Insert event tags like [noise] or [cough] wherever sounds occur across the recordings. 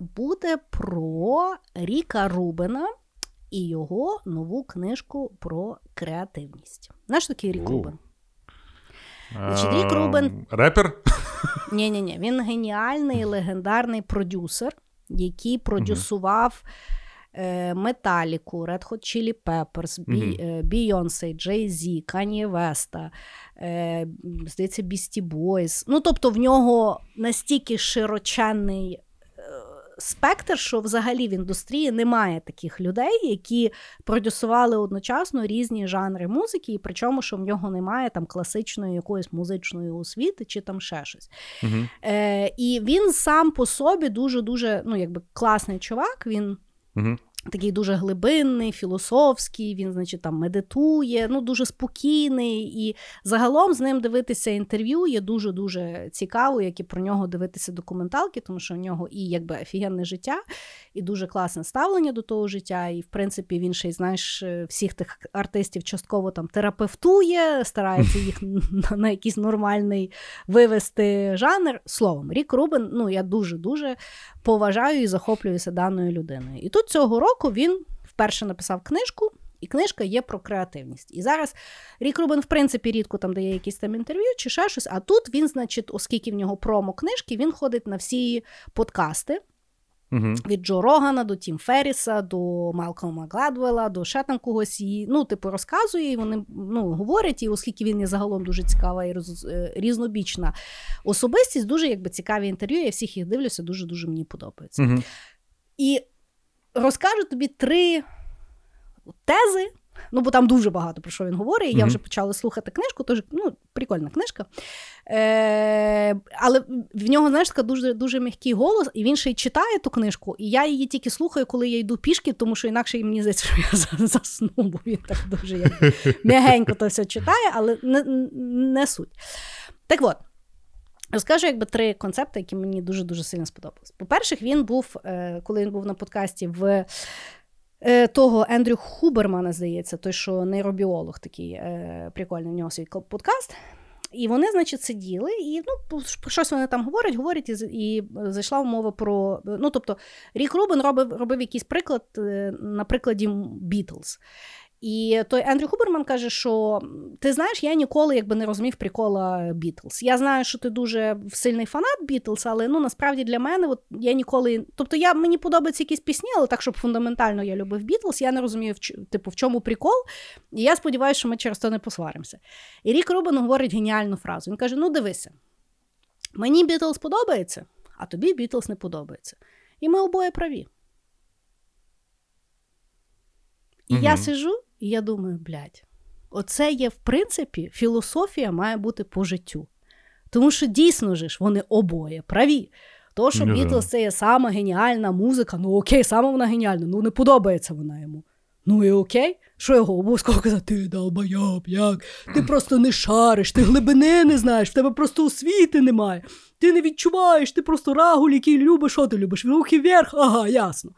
буде про Ріка Рубена і його нову книжку про креативність. Знаєш, такий Рік Рубен? Значить, Рік Рубен- Ем, Репер? Ні, ні, ні. Він геніальний легендарний продюсер, який продюсував е, Металіку, Red Hot Chili Peppers, Beyoncé, Jay-Z, Kanye West, здається, Beastie Boys. Ну, тобто, в нього настільки широченний спектр, що взагалі в індустрії немає таких людей, які продюсували одночасно різні жанри музики, і причому, що в нього немає там класичної якоїсь музичної освіти чи там ще щось. Угу. Е, і він сам по собі дуже дуже ну, якби класний чувак. Він Мгм. Такий дуже глибинний, філософський, він, значить, там медитує, ну дуже спокійний. І загалом з ним дивитися інтерв'ю є дуже дуже цікаво, як і про нього дивитися документалки, тому що в нього і якби офігенне життя, і дуже класне ставлення до того життя. І в принципі він ще й знаєш е, всіх тих артистів частково там терапевтує, старається їх [laughs] на, на якийсь нормальний вивести жанр. Словом, Рік Рубен, ну я дуже дуже поважаю і захоплююся даною людиною. І тут цього року він вперше написав книжку. І книжка є про креативність. І зараз Рік Рубен, в принципі, рідко там дає якісь там інтерв'ю чи ще щось. А тут він, значить, оскільки в нього промо книжки, він ходить на всі подкасти Мгм. від Джо Рогана до Тім Ферріса, до Малкома Гладвелла, до ще там когось. І, ну, типу, розказує, і вони ну, говорять, і оскільки він є загалом дуже цікава і роз, е, різнобічна особистість, дуже якби цікаві інтерв'ю. Я всіх їх дивлюся, дуже-дуже мені подобається. Угу. І розкажу тобі три тези. Ну, бо там дуже багато про що він говорить. і Я вже почала слухати книжку, тож ну, прикольна книжка. Е, але в нього, знаєш, така дуже, дуже м'який голос, і він ще й читає ту книжку, і я її тільки слухаю, коли я йду пішки, тому що інакше мені здається, що я [laughs] засну, бо він так дуже якби, [laughs] м'ягенько то все читає, але не, не суть. Так от. Розкажу якби три концепти, які мені дуже-дуже сильно сподобались. По-перше, він був, е, коли він був на подкасті в того Ендрю Хубермана, здається, той, що нейробіолог такий е, прикольний, в нього свій подкаст. І вони, значить, сиділи, і ну, щось вони там говорять, говорять, і, і зайшла мова про. Ну, тобто, Рік Рубен робив, робив якийсь приклад е, на прикладі Бітлз. І той Ендрю Хуберман каже, що ти знаєш, я ніколи якби не розумів прикола Бітлз. Я знаю, що ти дуже сильний фанат Бітлз, але ну насправді для мене от я ніколи. Тобто я мені подобаються якісь пісні, але так, щоб фундаментально я любив Бітлз, я не розумію, типу, в чому прикол. І я сподіваюся, що ми через то не посваримося. І Рік Рубен говорить геніальну фразу. Він каже: Ну, дивися, мені Бітлз подобається, а тобі Бітлз не подобається. І ми обоє праві. І я сижу, і я думаю, блядь, оце є, в принципі, філософія має бути по життю. Тому що дійсно ж вони обоє праві. То, що Ну. Бітлз це є сама геніальна музика, ну окей, сама вона геніальна, ну не подобається вона йому. Ну і окей, що його обов'язково казати, ти долбойоб, як? Ти просто не шариш, ти глибини не знаєш, в тебе просто освіти немає. Ти не відчуваєш, ти просто рагуль, який любиш, що ти любиш? Руки вверх, ага, ясно.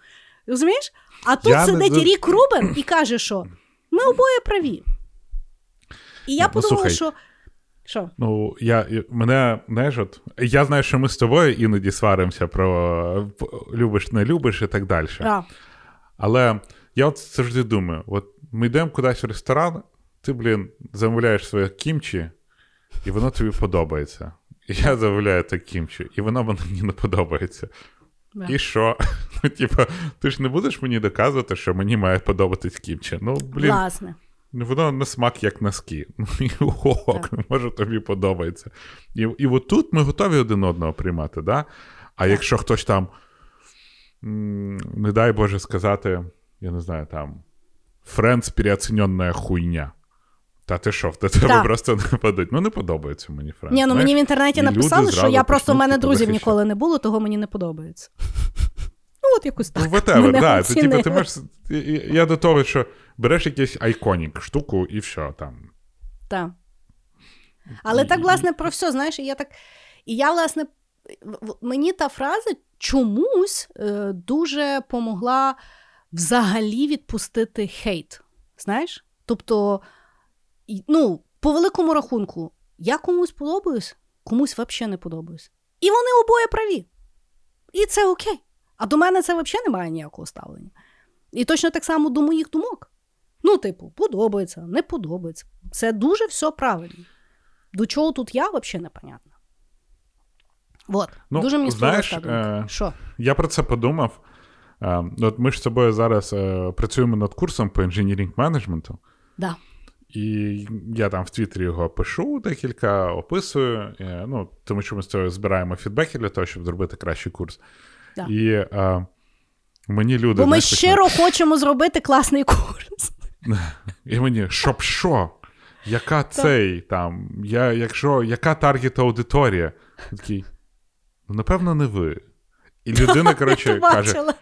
Розумієш? А тут Я сидить за- Рік Рубен і каже, що ми обоє праві. І я Ну, подумала, слухай. що. Що? Ну, я, я- мене, знаєш, от, я знаю, що ми з тобою іноді сваримося про любиш, не любиш і так далі. А, Але я от завжди думаю: от ми йдемо кудись в ресторан, ти, блін, замовляєш своє кімчі, і воно тобі подобається. І я замовляю те кімчі, і воно мені не подобається. Да. І що? [laughs] Ну, типа, ти ж не будеш мені доказувати, що мені має подобатись кімчі. Ну, блін, Власне. Ну, Воно на смак як носки. [laughs] Ну, ок, може тобі подобається. І, і от тут ми готові один одного приймати, да? А якщо хтось там, не дай Боже сказати, я не знаю, там, Френдс переоцінена хуйня. Та ти що, в тебе Так. просто не падуть. Ну, не подобається мені Френдс. Ні, ну мені в інтернеті написали, що я просто в мене друзів захищати. ніколи не було, того мені не подобається. [laughs] от якось так. Ну, мене да. Це, типу, ти можеш, я до того, що береш якийсь iconic штуку і все там. Так. Але так, власне, про все, знаєш, і я так. І я, власне, мені та фраза чомусь е, дуже помогла взагалі відпустити hate. Знаєш? Тобто, і- ну, по великому рахунку, я комусь подобаюсь, комусь взагалі не подобаюсь. І вони обоє праві. І це окей. А до мене це взагалі немає ніякого ставлення. І точно так само до моїх думок. Ну, типу, подобається, не подобається. Це дуже все правильно. До чого тут я, взагалі непонятно. Вот. Ну, дуже мені знаєш, думка. е, Що? Я про це подумав. Е, От ми ж з тобою зараз е, працюємо над курсом по інженірінг менеджменту. Да. І я там в Твіттері його пишу декілька, описую. Ну, тому що ми з цього збираємо фідбеки для того, щоб зробити кращий курс. Да. І е, мені люди. Бо ми знаєш, щиро хочемо зробити класний курс. [laughs] І мені, щоб що? Яка цей там, я, якщо, яка таргет аудиторія? Такий, ну, напевно, не ви. І людина, [laughs] коротше, каже. «А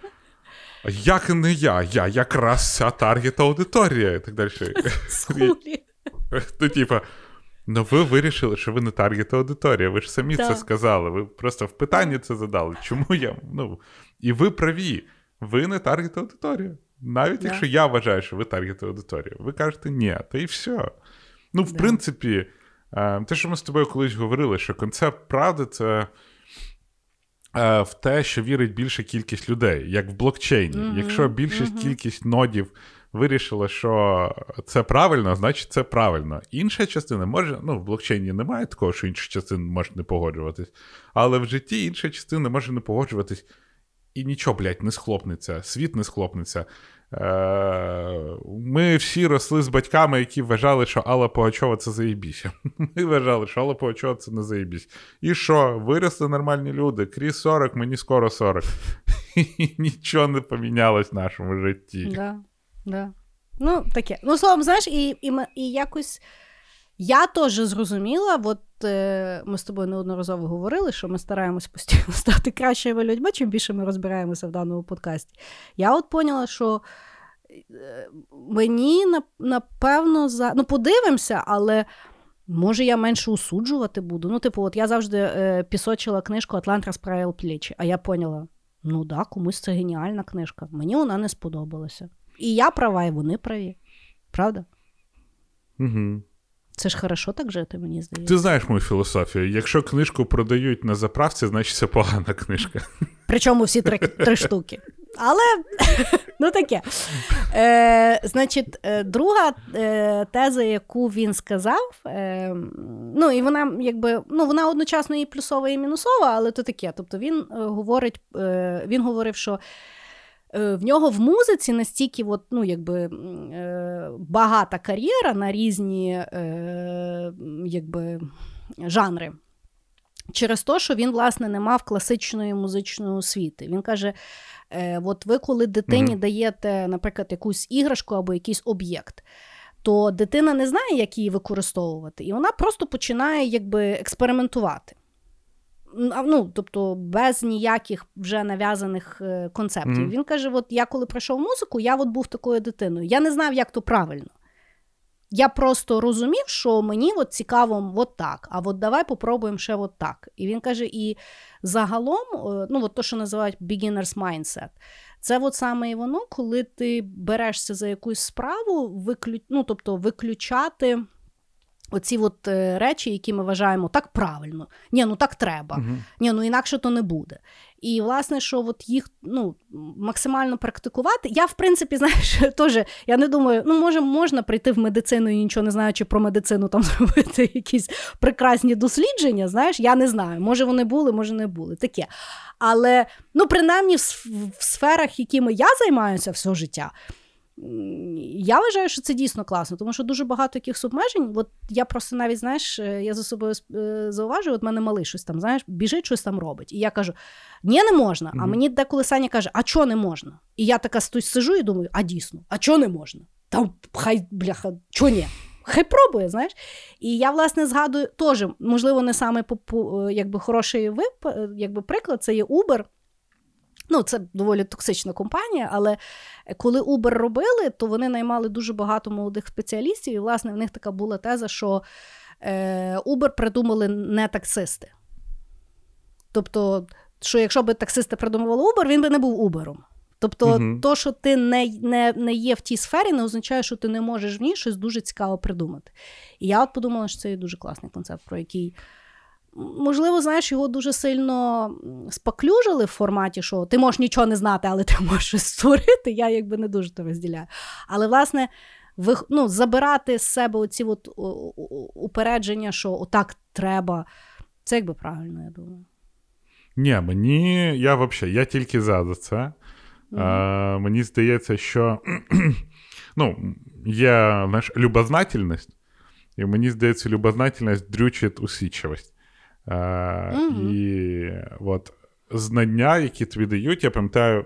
як не я? Я якраз ця таргет аудиторія і так далі. [laughs] Ну, типа, ну ви вирішили, що ви не таргет аудиторія. Ви ж самі це сказали. Ви просто в питанні це задали. Чому я? Ну, і ви праві, ви не таргет аудиторія. Навіть якщо я вважаю, що ви таргет аудиторія, ви кажете ні, та і все. Ну, в принципі, е, те, що ми з тобою колись говорили, що концепт правди це. Е, В те, що вірить більша кількість людей, як в блокчейні. Мгм, Якщо більша мгм. кількість нодів вирішила, що це правильно, значить це правильно. Інша частина може, ну, в блокчейні немає такого, що інша частина може не погоджуватись, але в житті інша частина може не погоджуватись, і нічого, блядь, не схлопнеться, світ не схлопнеться. Е, Ми всі росли з батьками, які вважали, що Алла Пугачова це заїбіся. [laughs] Ми вважали, що Алла Пугачова це не заєбісь. І що? Виросли нормальні люди. Крізь 40, мені скоро 40. І [laughs] нічого не помінялось в нашому житті. Да, да. Ну, таке. Ну, словом, знаєш, і, і, і якось я теж зрозуміла, от е, ми з тобою неодноразово говорили, що ми стараємось постійно [laughs] стати кращими людьми, чим більше ми розбираємося в даному подкасті. Я от поняла, що е, мені напевно за. Ну, подивимося, але. Може, я менше усуджувати буду. Ну, типу, от я завжди е, пісочила книжку Атлант розправив плечі, а я поняла: ну да, комусь це геніальна книжка. Мені вона не сподобалася. І я права, і вони праві. Правда? Угу. Це ж хорошо так жити, мені здається. Ти знаєш мою філософію. Якщо книжку продають на заправці, значить це погана книжка. Причому всі три, три штуки. Але [laughs] ну таке. Е, Значить, е, друга е, теза, яку він сказав, е, ну і вона якби ну вона одночасно і плюсова, і мінусова, але то таке. Тобто він е, говорить, е, він говорив, що. Е, В нього в музиці настільки от, ну, якби, е, багата кар'єра на різні е, якби, жанри. Через те, що він, власне, не мав класичної музичної освіти. Він каже: е, от ви, коли дитині Мгм. даєте, наприклад, якусь іграшку або якийсь об'єкт, то дитина не знає, як її використовувати, і вона просто починає якби експериментувати. Ну, тобто без ніяких вже нав'язаних е, концептів. Мгм. Він каже: от я коли прийшов в музику, я от був такою дитиною. Я не знав, як то правильно. Я просто розумів, що мені от цікаво от так, а от давай попробуємо ще от так. І він каже: і загалом, е, ну, от то, що називають beginner's mindset, це от саме і воно, коли ти берешся за якусь справу, виклю... ну, тобто виключати оці от е, речі, які ми вважаємо так правильно. Ні, ну так треба. Угу. Ні, ну інакше то не буде. І власне, що от їх ну, максимально практикувати. Я, в принципі, [laughs] знаєш, теж я не думаю, ну може можна прийти в медицину і нічого не знаючи про медицину, там [laughs] зробити якісь прекрасні дослідження. Знаєш, я не знаю. Може вони були, може не були. Таке. Але ну, принаймні в, в сферах, якими я займаюся все життя. Я вважаю, що це дійсно класно, тому що дуже багато якихось обмежень. От я просто навіть, знаєш, е, я за собою е, зауважую, от мене малий щось там, знаєш, біжить, щось там робить. І я кажу: ні, не можна. А мені деколи Саня каже, а чого не можна? І я така стою, сижу і думаю, а дійсно, а чого не можна? Там хай, бляха, чого ні? Хай пробує, знаєш. І я, власне, згадую теж, можливо, не саме якби хороший вип, е, якби приклад, це є Uber. Ну, це доволі токсична компанія, але коли Uber робили, то вони наймали дуже багато молодих спеціалістів, і, власне, в них така була теза, що е, Uber придумали не таксисти. Тобто, що якщо б таксисти придумували Uber, він би не був Uber. Тобто, uh то, що ти не не, не є в тій сфері, не означає, що ти не можеш в ній щось дуже цікаво придумати. І я от подумала, що це є дуже класний концепт, про який можливо, знаєш, його дуже сильно споклюжили в форматі, що ти можеш нічого не знати, але ти [laughs] можеш щось створити. Я якби не дуже то розділяю. Але, власне, ви, ну, забирати з себе оці от упередження, що отак треба, це якби правильно, я думаю. Ні, мені я взагалі, я тільки за це. Mm-hmm. А, Мені здається, що [clears throat] ну, є знаєш, любознательність, і мені здається, любознательність дрючить усічивість. Mm-hmm. І от знання, які тобі дають, я пам'ятаю,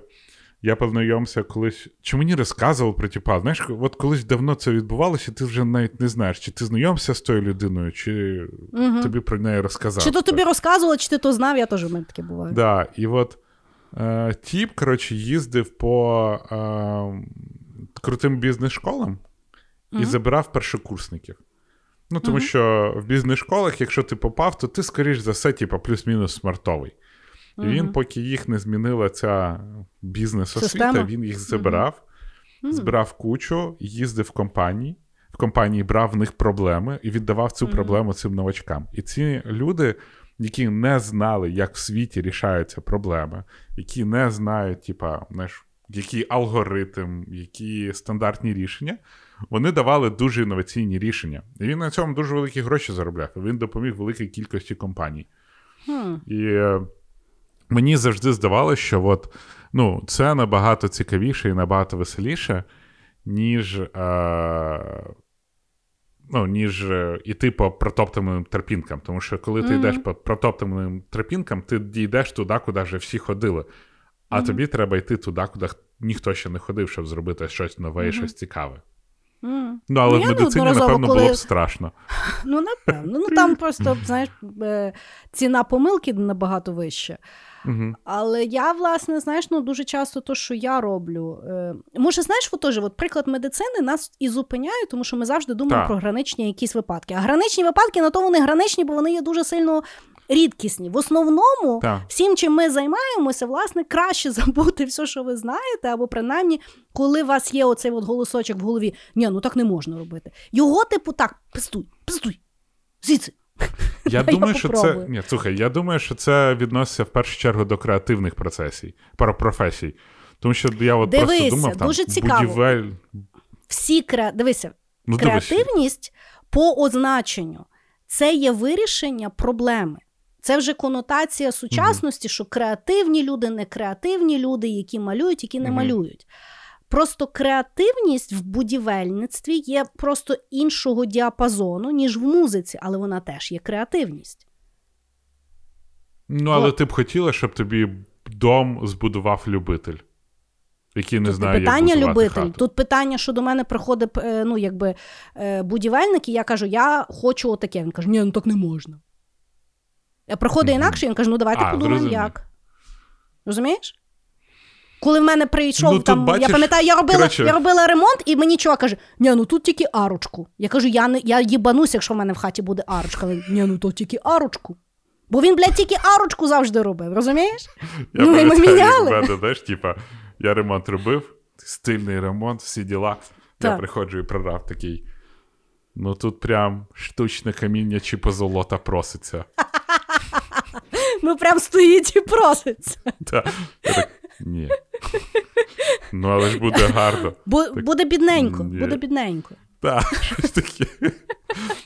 я познайомився колись. Чи мені розказував про тіпа? Знаєш, от колись давно це відбувалося, ти вже навіть не знаєш, чи ти знайомився з тою людиною, чи mm-hmm. тобі про неї розказав. Чи то тобі розказувало, чи ти то знав, я теж в мене таке буває. Да, І от е, тіп, коротше, їздив по е, крутим бізнес-школам mm-hmm. і забирав першокурсників. Ну, тому uh-huh. що в бізнес-школах, якщо ти попав, то ти, скоріш за все, типу, плюс-мінус смартовий. І uh-huh. він, поки їх не змінила ця бізнес-освіта, він їх забирав, uh-huh. збирав кучу, їздив в компанії, в компанії брав в них проблеми і віддавав цю проблему цим новачкам. І ці люди, які не знали, як в світі рішаються проблеми, які не знають, типа, знаєш, який алгоритм, які стандартні рішення вони давали дуже інноваційні рішення. І він на цьому дуже великі гроші заробляв. Він допоміг великій кількості компаній. Hmm. І е, мені завжди здавалося, що от, ну, це набагато цікавіше і набагато веселіше, ніж. Е, Ну, ніж іти по протоптаним тропінкам. Тому що коли ти mm-hmm. йдеш по протоптаним тропінкам, ти дійдеш туди, куди вже всі ходили. А mm-hmm. тобі треба йти туди, куди ніхто ще не ходив, щоб зробити щось нове і mm-hmm. щось цікаве. Mm. Ну, але ну, в медицині, напевно, коли... було б страшно. [laughs] Ну, напевно. Ну, там просто, знаєш, е, ціна помилки набагато вища. Угу. Але я, власне, знаєш, ну дуже часто то, що я роблю. Е, може, знаєш, от теж, от приклад медицини нас і зупиняє, тому що ми завжди думаємо так. про граничні якісь випадки. А граничні випадки на то вони граничні, бо вони є дуже сильно рідкісні. В основному, так. всім, чим ми займаємося, власне, краще [laughs] забути все, що ви знаєте, або принаймні, коли у вас є оцей от голосочок в голові, ні, ну так не можна робити. Його, типу, так, пистуй, пистуй, звідси. [laughs] Я думаю, що це ні, слухай, я думаю, що це відноситься в першу чергу до креативних процесів, професій. Тому що я от Дивися, просто думав, там, дуже цікаво. будівель. Всі кре... Дивися, ну, креативність дивись. по означенню це є вирішення проблеми. Це вже конотація сучасності, що креативні люди, не креативні люди, які малюють, які не малюють. Просто креативність в будівельництві є просто іншого діапазону, ніж в музиці, але вона теж є креативність. Ну, але От. ти б хотіла, щоб тобі дом збудував любитель, який не Тут знає, питання як любитель. Хату. Тут питання, що до мене приходить е, ну, якби, е, будівельник, і я кажу, я хочу отаке. Він каже, ні, ну так не можна. Проходить mm-hmm. інакше, він каже, ну давайте подумаємо, як. Розумієш? Коли в мене прийшов ну, там, бачиш, я пам'ятаю, я робила коротше... я робила ремонт, і мені чувак каже: Ні, ну тут тільки арочку. Я кажу, я не я їбанусь, якщо в мене в хаті буде арочка. Але ні, ну тут тільки арочку. Бо він, блядь, тільки арочку завжди робив, розумієш? Я ну, і ми міняли. Мене, знаєш, типа, я ремонт робив, стильний ремонт, всі діла. Так. Я приходжу і прорав такий. Ну тут прям штучне каміння чи позолота проситься. Ну, прям стоїть і проситься. Так. Ні. Ну, але ж буде гарно. Буде бідненько, буде бідненько. Так, щось таке.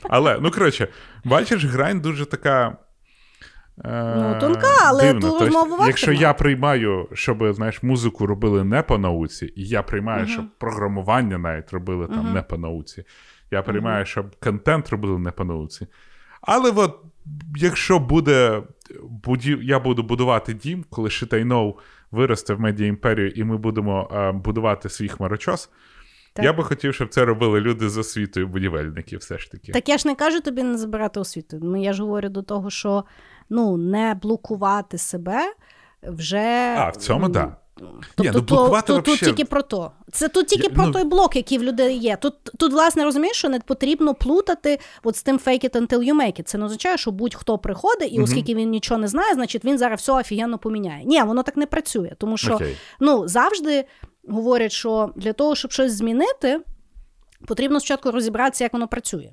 Але, ну коротше, бачиш, грань дуже така. Е, ну, тонка, але ту розмову Якщо я приймаю, щоб знаєш, музику робили не по науці, і я приймаю, uh-huh. щоб програмування навіть робили там uh-huh. не по науці. Я приймаю, uh-huh. щоб контент робили не по науці. Але от якщо буде будів, я буду будувати дім, коли Шитайноу виросте в медіа імперію, і ми будемо а, будувати свій хмарочос. Так. Я би хотів, щоб це робили люди з освітою будівельників, все ж таки. Так я ж не кажу тобі не збирати освіту. Ну, Я ж говорю до того, що ну, не блокувати себе вже. А, в цьому так. Да. Тобто, Ні, ну, то, вообще... тут тільки про то. Це тут тільки Я, про ну... той блок, який в людей є. Тут, тут, власне, розумієш, що не потрібно плутати от з тим fake it until you make it. Це не означає, що будь-хто приходить, і угу. оскільки він нічого не знає, значить він зараз все офігенно поміняє. Ні, воно так не працює. Тому що okay. ну, завжди говорять, що для того, щоб щось змінити, потрібно спочатку розібратися, як воно працює.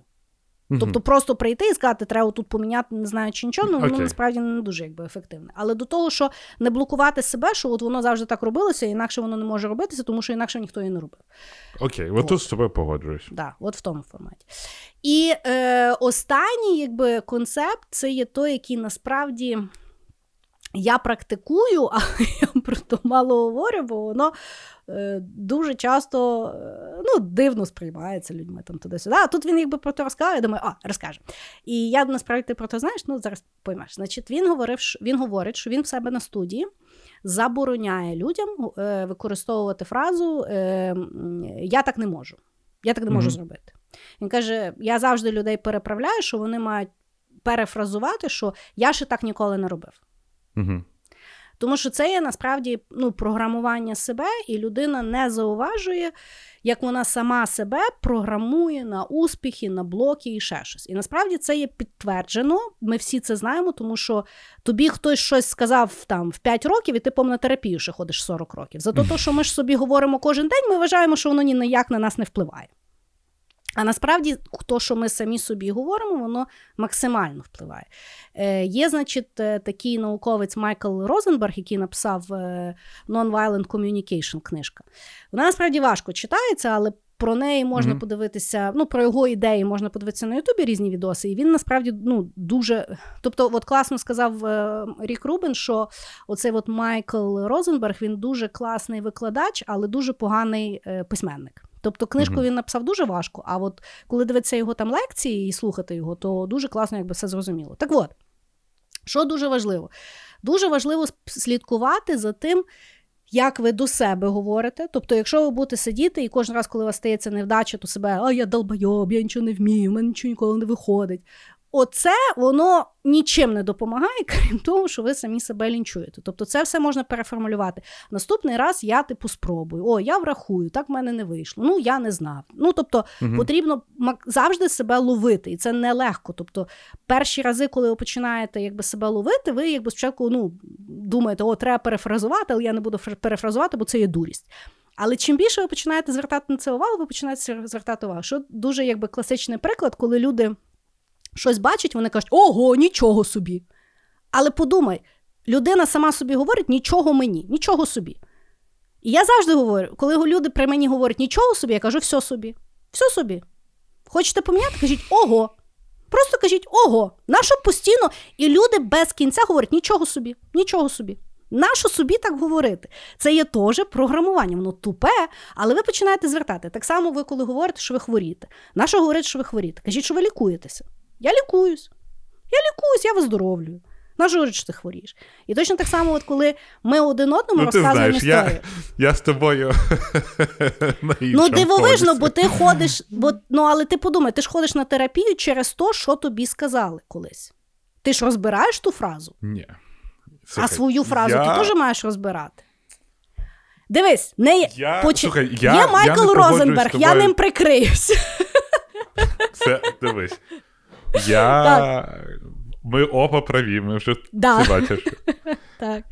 Mm-hmm. Тобто просто прийти і сказати, треба тут поміняти, не знаю чи нічого, ну okay. воно насправді не дуже якби ефективне. Але до того, що не блокувати себе, що от воно завжди так робилося, інакше воно не може робитися, тому що інакше ніхто її не робив. Окей, okay. от тут з тобою погоджуюсь. Так, да, от в тому форматі. І е, останній якби, концепт це є той, який насправді. Я практикую, але [laughs] я про то мало говорю, бо воно Е, дуже часто е, ну, дивно сприймається людьми там туди-сюди. А тут він якби про це розказав, я думаю, а, розкаже. І я насправді ти про це знаєш, ну зараз поймеш. Значить, він говорив, він говорить, що він в себе на студії забороняє людям е, використовувати фразу Я так не можу. Я так не можу mm-hmm. зробити. Він каже: я завжди людей переправляю, що вони мають перефразувати, що я ще так ніколи не робив. Mm-hmm. Тому що це є насправді ну, програмування себе, і людина не зауважує, як вона сама себе програмує на успіхи, на блоки і ще щось. І насправді це є підтверджено. Ми всі це знаємо, тому що тобі хтось щось сказав там в 5 років, і ти на терапію ще ходиш 40 років. Зато то, що ми ж собі говоримо кожен день, ми вважаємо, що воно ні на як на нас не впливає. А насправді, то, що ми самі собі говоримо, воно максимально впливає. Е, Є, значить, е, такий науковець Майкл Розенберг, який написав е, Non-Violent Communication книжка. Вона насправді важко читається, але про неї можна mm-hmm. подивитися, ну, про його ідеї можна подивитися на Ютубі різні відоси. І він насправді ну, дуже. Тобто, от класно сказав е, Рік Рубен, що оцей от Майкл Розенберг він дуже класний викладач, але дуже поганий письменник. Тобто книжку mm-hmm. він написав дуже важко, а от коли дивитися його там лекції і слухати його, то дуже класно, якби все зрозуміло. Так от, що дуже важливо? Дуже важливо слідкувати за тим, як ви до себе говорите. Тобто, якщо ви будете сидіти, і кожен раз, коли у вас стається невдача, то себе, а я долбайоб, я нічого не вмію, в мене нічого ніколи не виходить. Оце воно нічим не допомагає, [laughs] крім того, що ви самі себе лінчуєте. Тобто, це все можна переформулювати. Наступний раз я типу спробую. О, я врахую, так в мене не вийшло. Ну я не знав. Ну тобто, угу. потрібно завжди себе ловити, і це нелегко. Тобто, перші рази, коли ви починаєте якби себе ловити, ви якби спочатку ну, думаєте, о, треба перефразувати, але я не буду перефразувати, бо це є дурість. Але чим більше ви починаєте звертати на це увагу, ви починаєте звертати увагу. Що дуже якби класичний приклад, коли люди щось бачать, вони кажуть, ого, нічого собі. Але подумай, людина сама собі говорить нічого мені, нічого собі. І я завжди говорю, коли люди при мені говорять нічого собі, я кажу, все собі, все собі. Хочете поміняти? Кажіть ого. Просто кажіть ого. Нащо постійно? І люди без кінця говорять нічого собі, нічого собі. Нащо собі так говорити? Це є теж програмування, воно тупе, але ви починаєте звертати. Так само ви, коли говорите, що ви хворієте. Нащо говорити, що ви хворієте? Кажіть, що ви лікуєтеся. Я лікуюсь. Я лікуюсь, я виздоровлюю. На що ти хворієш. І точно так само, от коли ми один одному ну, розказуємо ти знаєш, історію. Я я з тобою. [laughs] на Ну, дивовижно, бо ти ходиш, бо, ну, але ти подумай, ти ж ходиш на терапію через те, що тобі сказали колись. Ти ж розбираєш ту фразу? Ні. Слухай, а свою фразу я... ти теж маєш розбирати. Дивись, не я... Поч... Слухай, я, є Майкл я Розенберг, я ним прикриюсь. Це дивись. Я... Ми оба праві, ми вже да. це бачиш. [laughs] Так.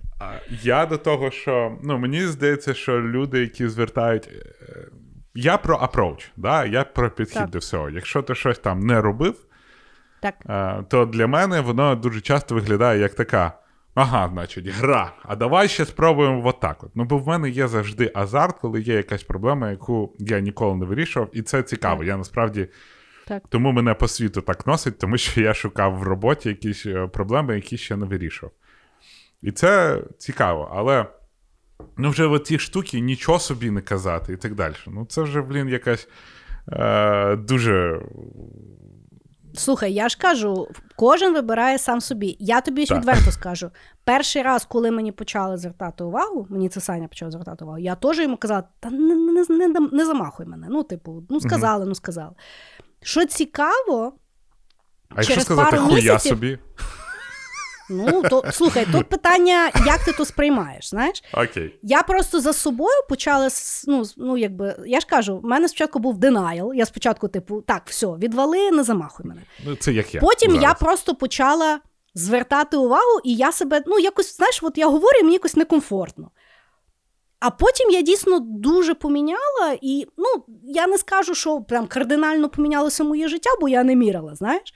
Я до того, що ну, мені здається, що люди, які звертають. Е, я про approach, да? я про підхід так. до всього. Якщо ти щось там не робив, так. Е, то для мене воно дуже часто виглядає як така. Ага, значить, гра. А давай ще спробуємо отак. От. Ну, бо в мене є завжди азарт, коли є якась проблема, яку я ніколи не вирішував, і це цікаво. Так. Я насправді так. Тому мене по світу так носить, тому що я шукав в роботі якісь е, проблеми, які ще не вирішував. І це цікаво, але ну вже в ті штуки нічого собі не казати і так далі. Ну, це вже, блін, якась е, дуже. Слухай, я ж кажу, кожен вибирає сам собі. Я тобі так. відверто скажу. Перший раз, коли мені почали звертати увагу, мені це Саня почав звертати увагу, я теж йому казала, та не не, не, не замахуй мене. Ну, типу, ну сказали, ну сказали. Що цікаво, а якщо сказати пару хуя місяців... собі? Ну, то слухай, тут питання, як ти то сприймаєш, знаєш? Окей. Я просто за собою почала ну, ну якби я ж кажу, в мене спочатку був денайл. Я спочатку, типу, так, все, відвали, не замахуй мене. Ну, це як я. Потім зараз. я просто почала звертати увагу, і я себе, ну, якось, знаєш, от я говорю, і мені якось некомфортно. А потім я дійсно дуже поміняла, і ну, я не скажу, що прям кардинально помінялося моє життя, бо я не мірила, знаєш.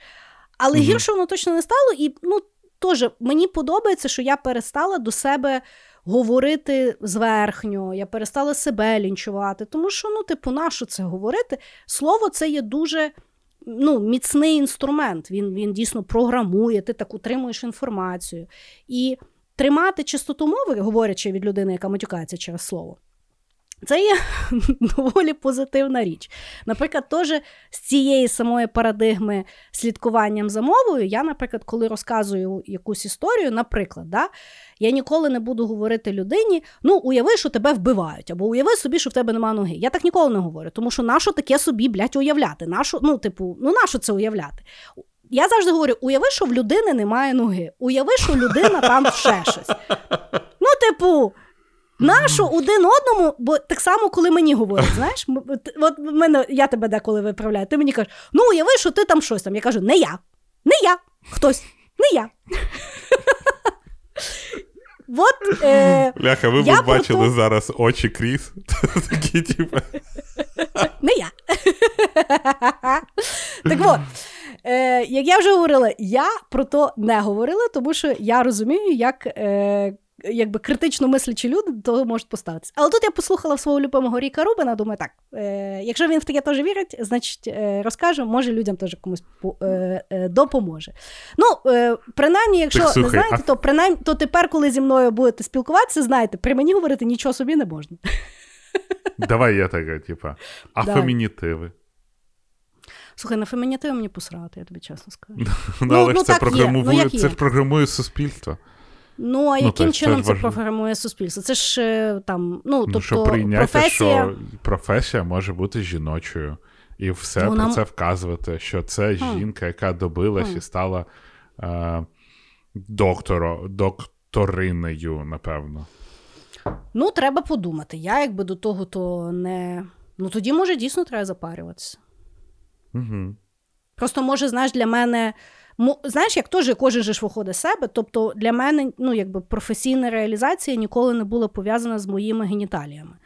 Але Мгм. гірше воно точно не стало. І ну, теж мені подобається, що я перестала до себе говорити зверхньо, я перестала себе лінчувати. Тому що, ну, типу, нащо це говорити? Слово це є дуже ну, міцний інструмент. Він, він дійсно програмує, ти так утримуєш інформацію. І тримати чистоту мови, говорячи від людини, яка матюкається через слово. Це є [laughs] доволі позитивна річ. Наприклад, теж з цієї самої парадигми слідкуванням за мовою, я, наприклад, коли розказую якусь історію, наприклад, да, я ніколи не буду говорити людині: ну, уяви, що тебе вбивають, або уяви собі, що в тебе нема ноги. Я так ніколи не говорю, тому що нащо таке собі, блядь, уявляти? Нащо, ну, типу, ну нащо це уявляти? Я завжди говорю: уяви, що в людини немає ноги, уяви, що людина там ще щось. Ну, типу. Нашу один одному, бо так само, коли мені говорять, знаєш, от- мене, я тебе деколи виправляю, ти мені кажеш, ну уяви, що ти там щось там. Я кажу, не я, не я, хтось, не я. От, е, Бляха, ви б бачили то- зараз очі Кріс. [laughs] Такі, типу. не я. так от, е, як я вже говорила, я про то не говорила, тому що я розумію, як. Е, Якби критично мислячі люди до того можуть поставитися. Але тут я послухала свого любимого Ріка Рубина, думаю, так, е, якщо він в таке теж вірить, значить е, розкаже, може людям теж комусь е, е, допоможе. Ну, е, принаймні, якщо Так, не слухай, знаєте, а- то принаймні, то тепер, коли зі мною будете спілкуватися, знаєте, при мені говорити нічого собі не можна. Давай я така, типа. [laughs] А фемінітиви. Слухай, на фемінітив мені посрати, я тобі чесно скажу. [laughs] Ну, але ну, ж це так є. програмує, Ну, як це програмує суспільство. Ну, а Ну, яким то- чином це це програмує суспільство? Це ж е, там, ну, тобто, ну, що прийняти, професія. що професія може бути жіночою. І все Ну, нам- про це вказувати, що це жінка, яка добилась і стала е, докторо, докторинею, напевно. Ну, треба подумати. Я якби до того то не. Ну, тоді, може, дійсно треба запарюватися. Угу. Просто, може, знаєш, для мене. Знаєш, як теж кожен же ж виходить з себе. Тобто для мене ну, якби професійна реалізація ніколи не була пов'язана з моїми геніталіями.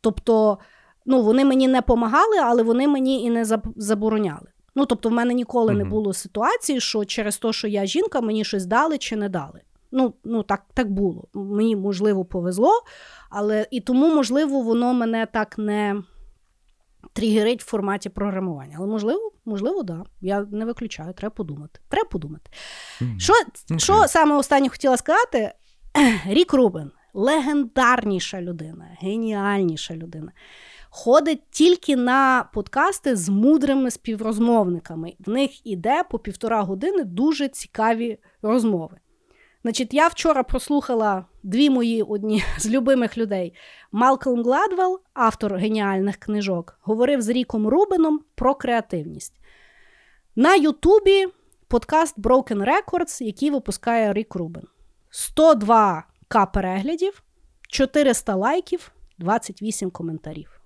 Тобто, ну, вони мені не допомагали, але вони мені і не заб- забороняли. Ну, тобто, в мене ніколи не було ситуації, що через те, що я жінка, мені щось дали чи не дали. Ну, ну так, так було. Мені, можливо, повезло, але і тому, можливо, воно мене так не тригерить в форматі програмування. Але можливо, можливо, да. Я не виключаю, треба подумати. Треба подумати. Що, Окей. що саме останнє хотіла сказати? [clears throat] Рік Рубен легендарніша людина, геніальніша людина. Ходить тільки на подкасти з мудрими співрозмовниками. В них іде по півтора години дуже цікаві розмови. Значить, я вчора прослухала дві мої одні [laughs] з любимих людей. Малкольм Гладвелл, автор геніальних книжок, говорив з Ріком Рубеном про креативність. На Ютубі подкаст Broken Records, який випускає Рік Рубен. 102 к переглядів, 400 лайків, 28 коментарів.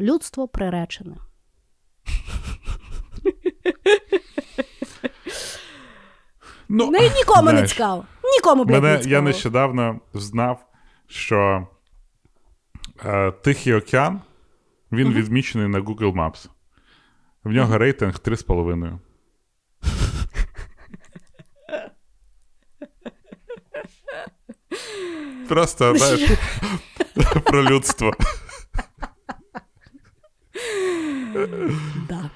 Людство приречене. Ну, і нікому не цікаво. Нікому блядь, Мене, не цікаво. я нещодавно знав, що е, Тихий океан він Мгм. відмічений на Google Maps. В нього рейтинг 3,5. Просто знаєш, [laughs] про людство. [laughs] Да.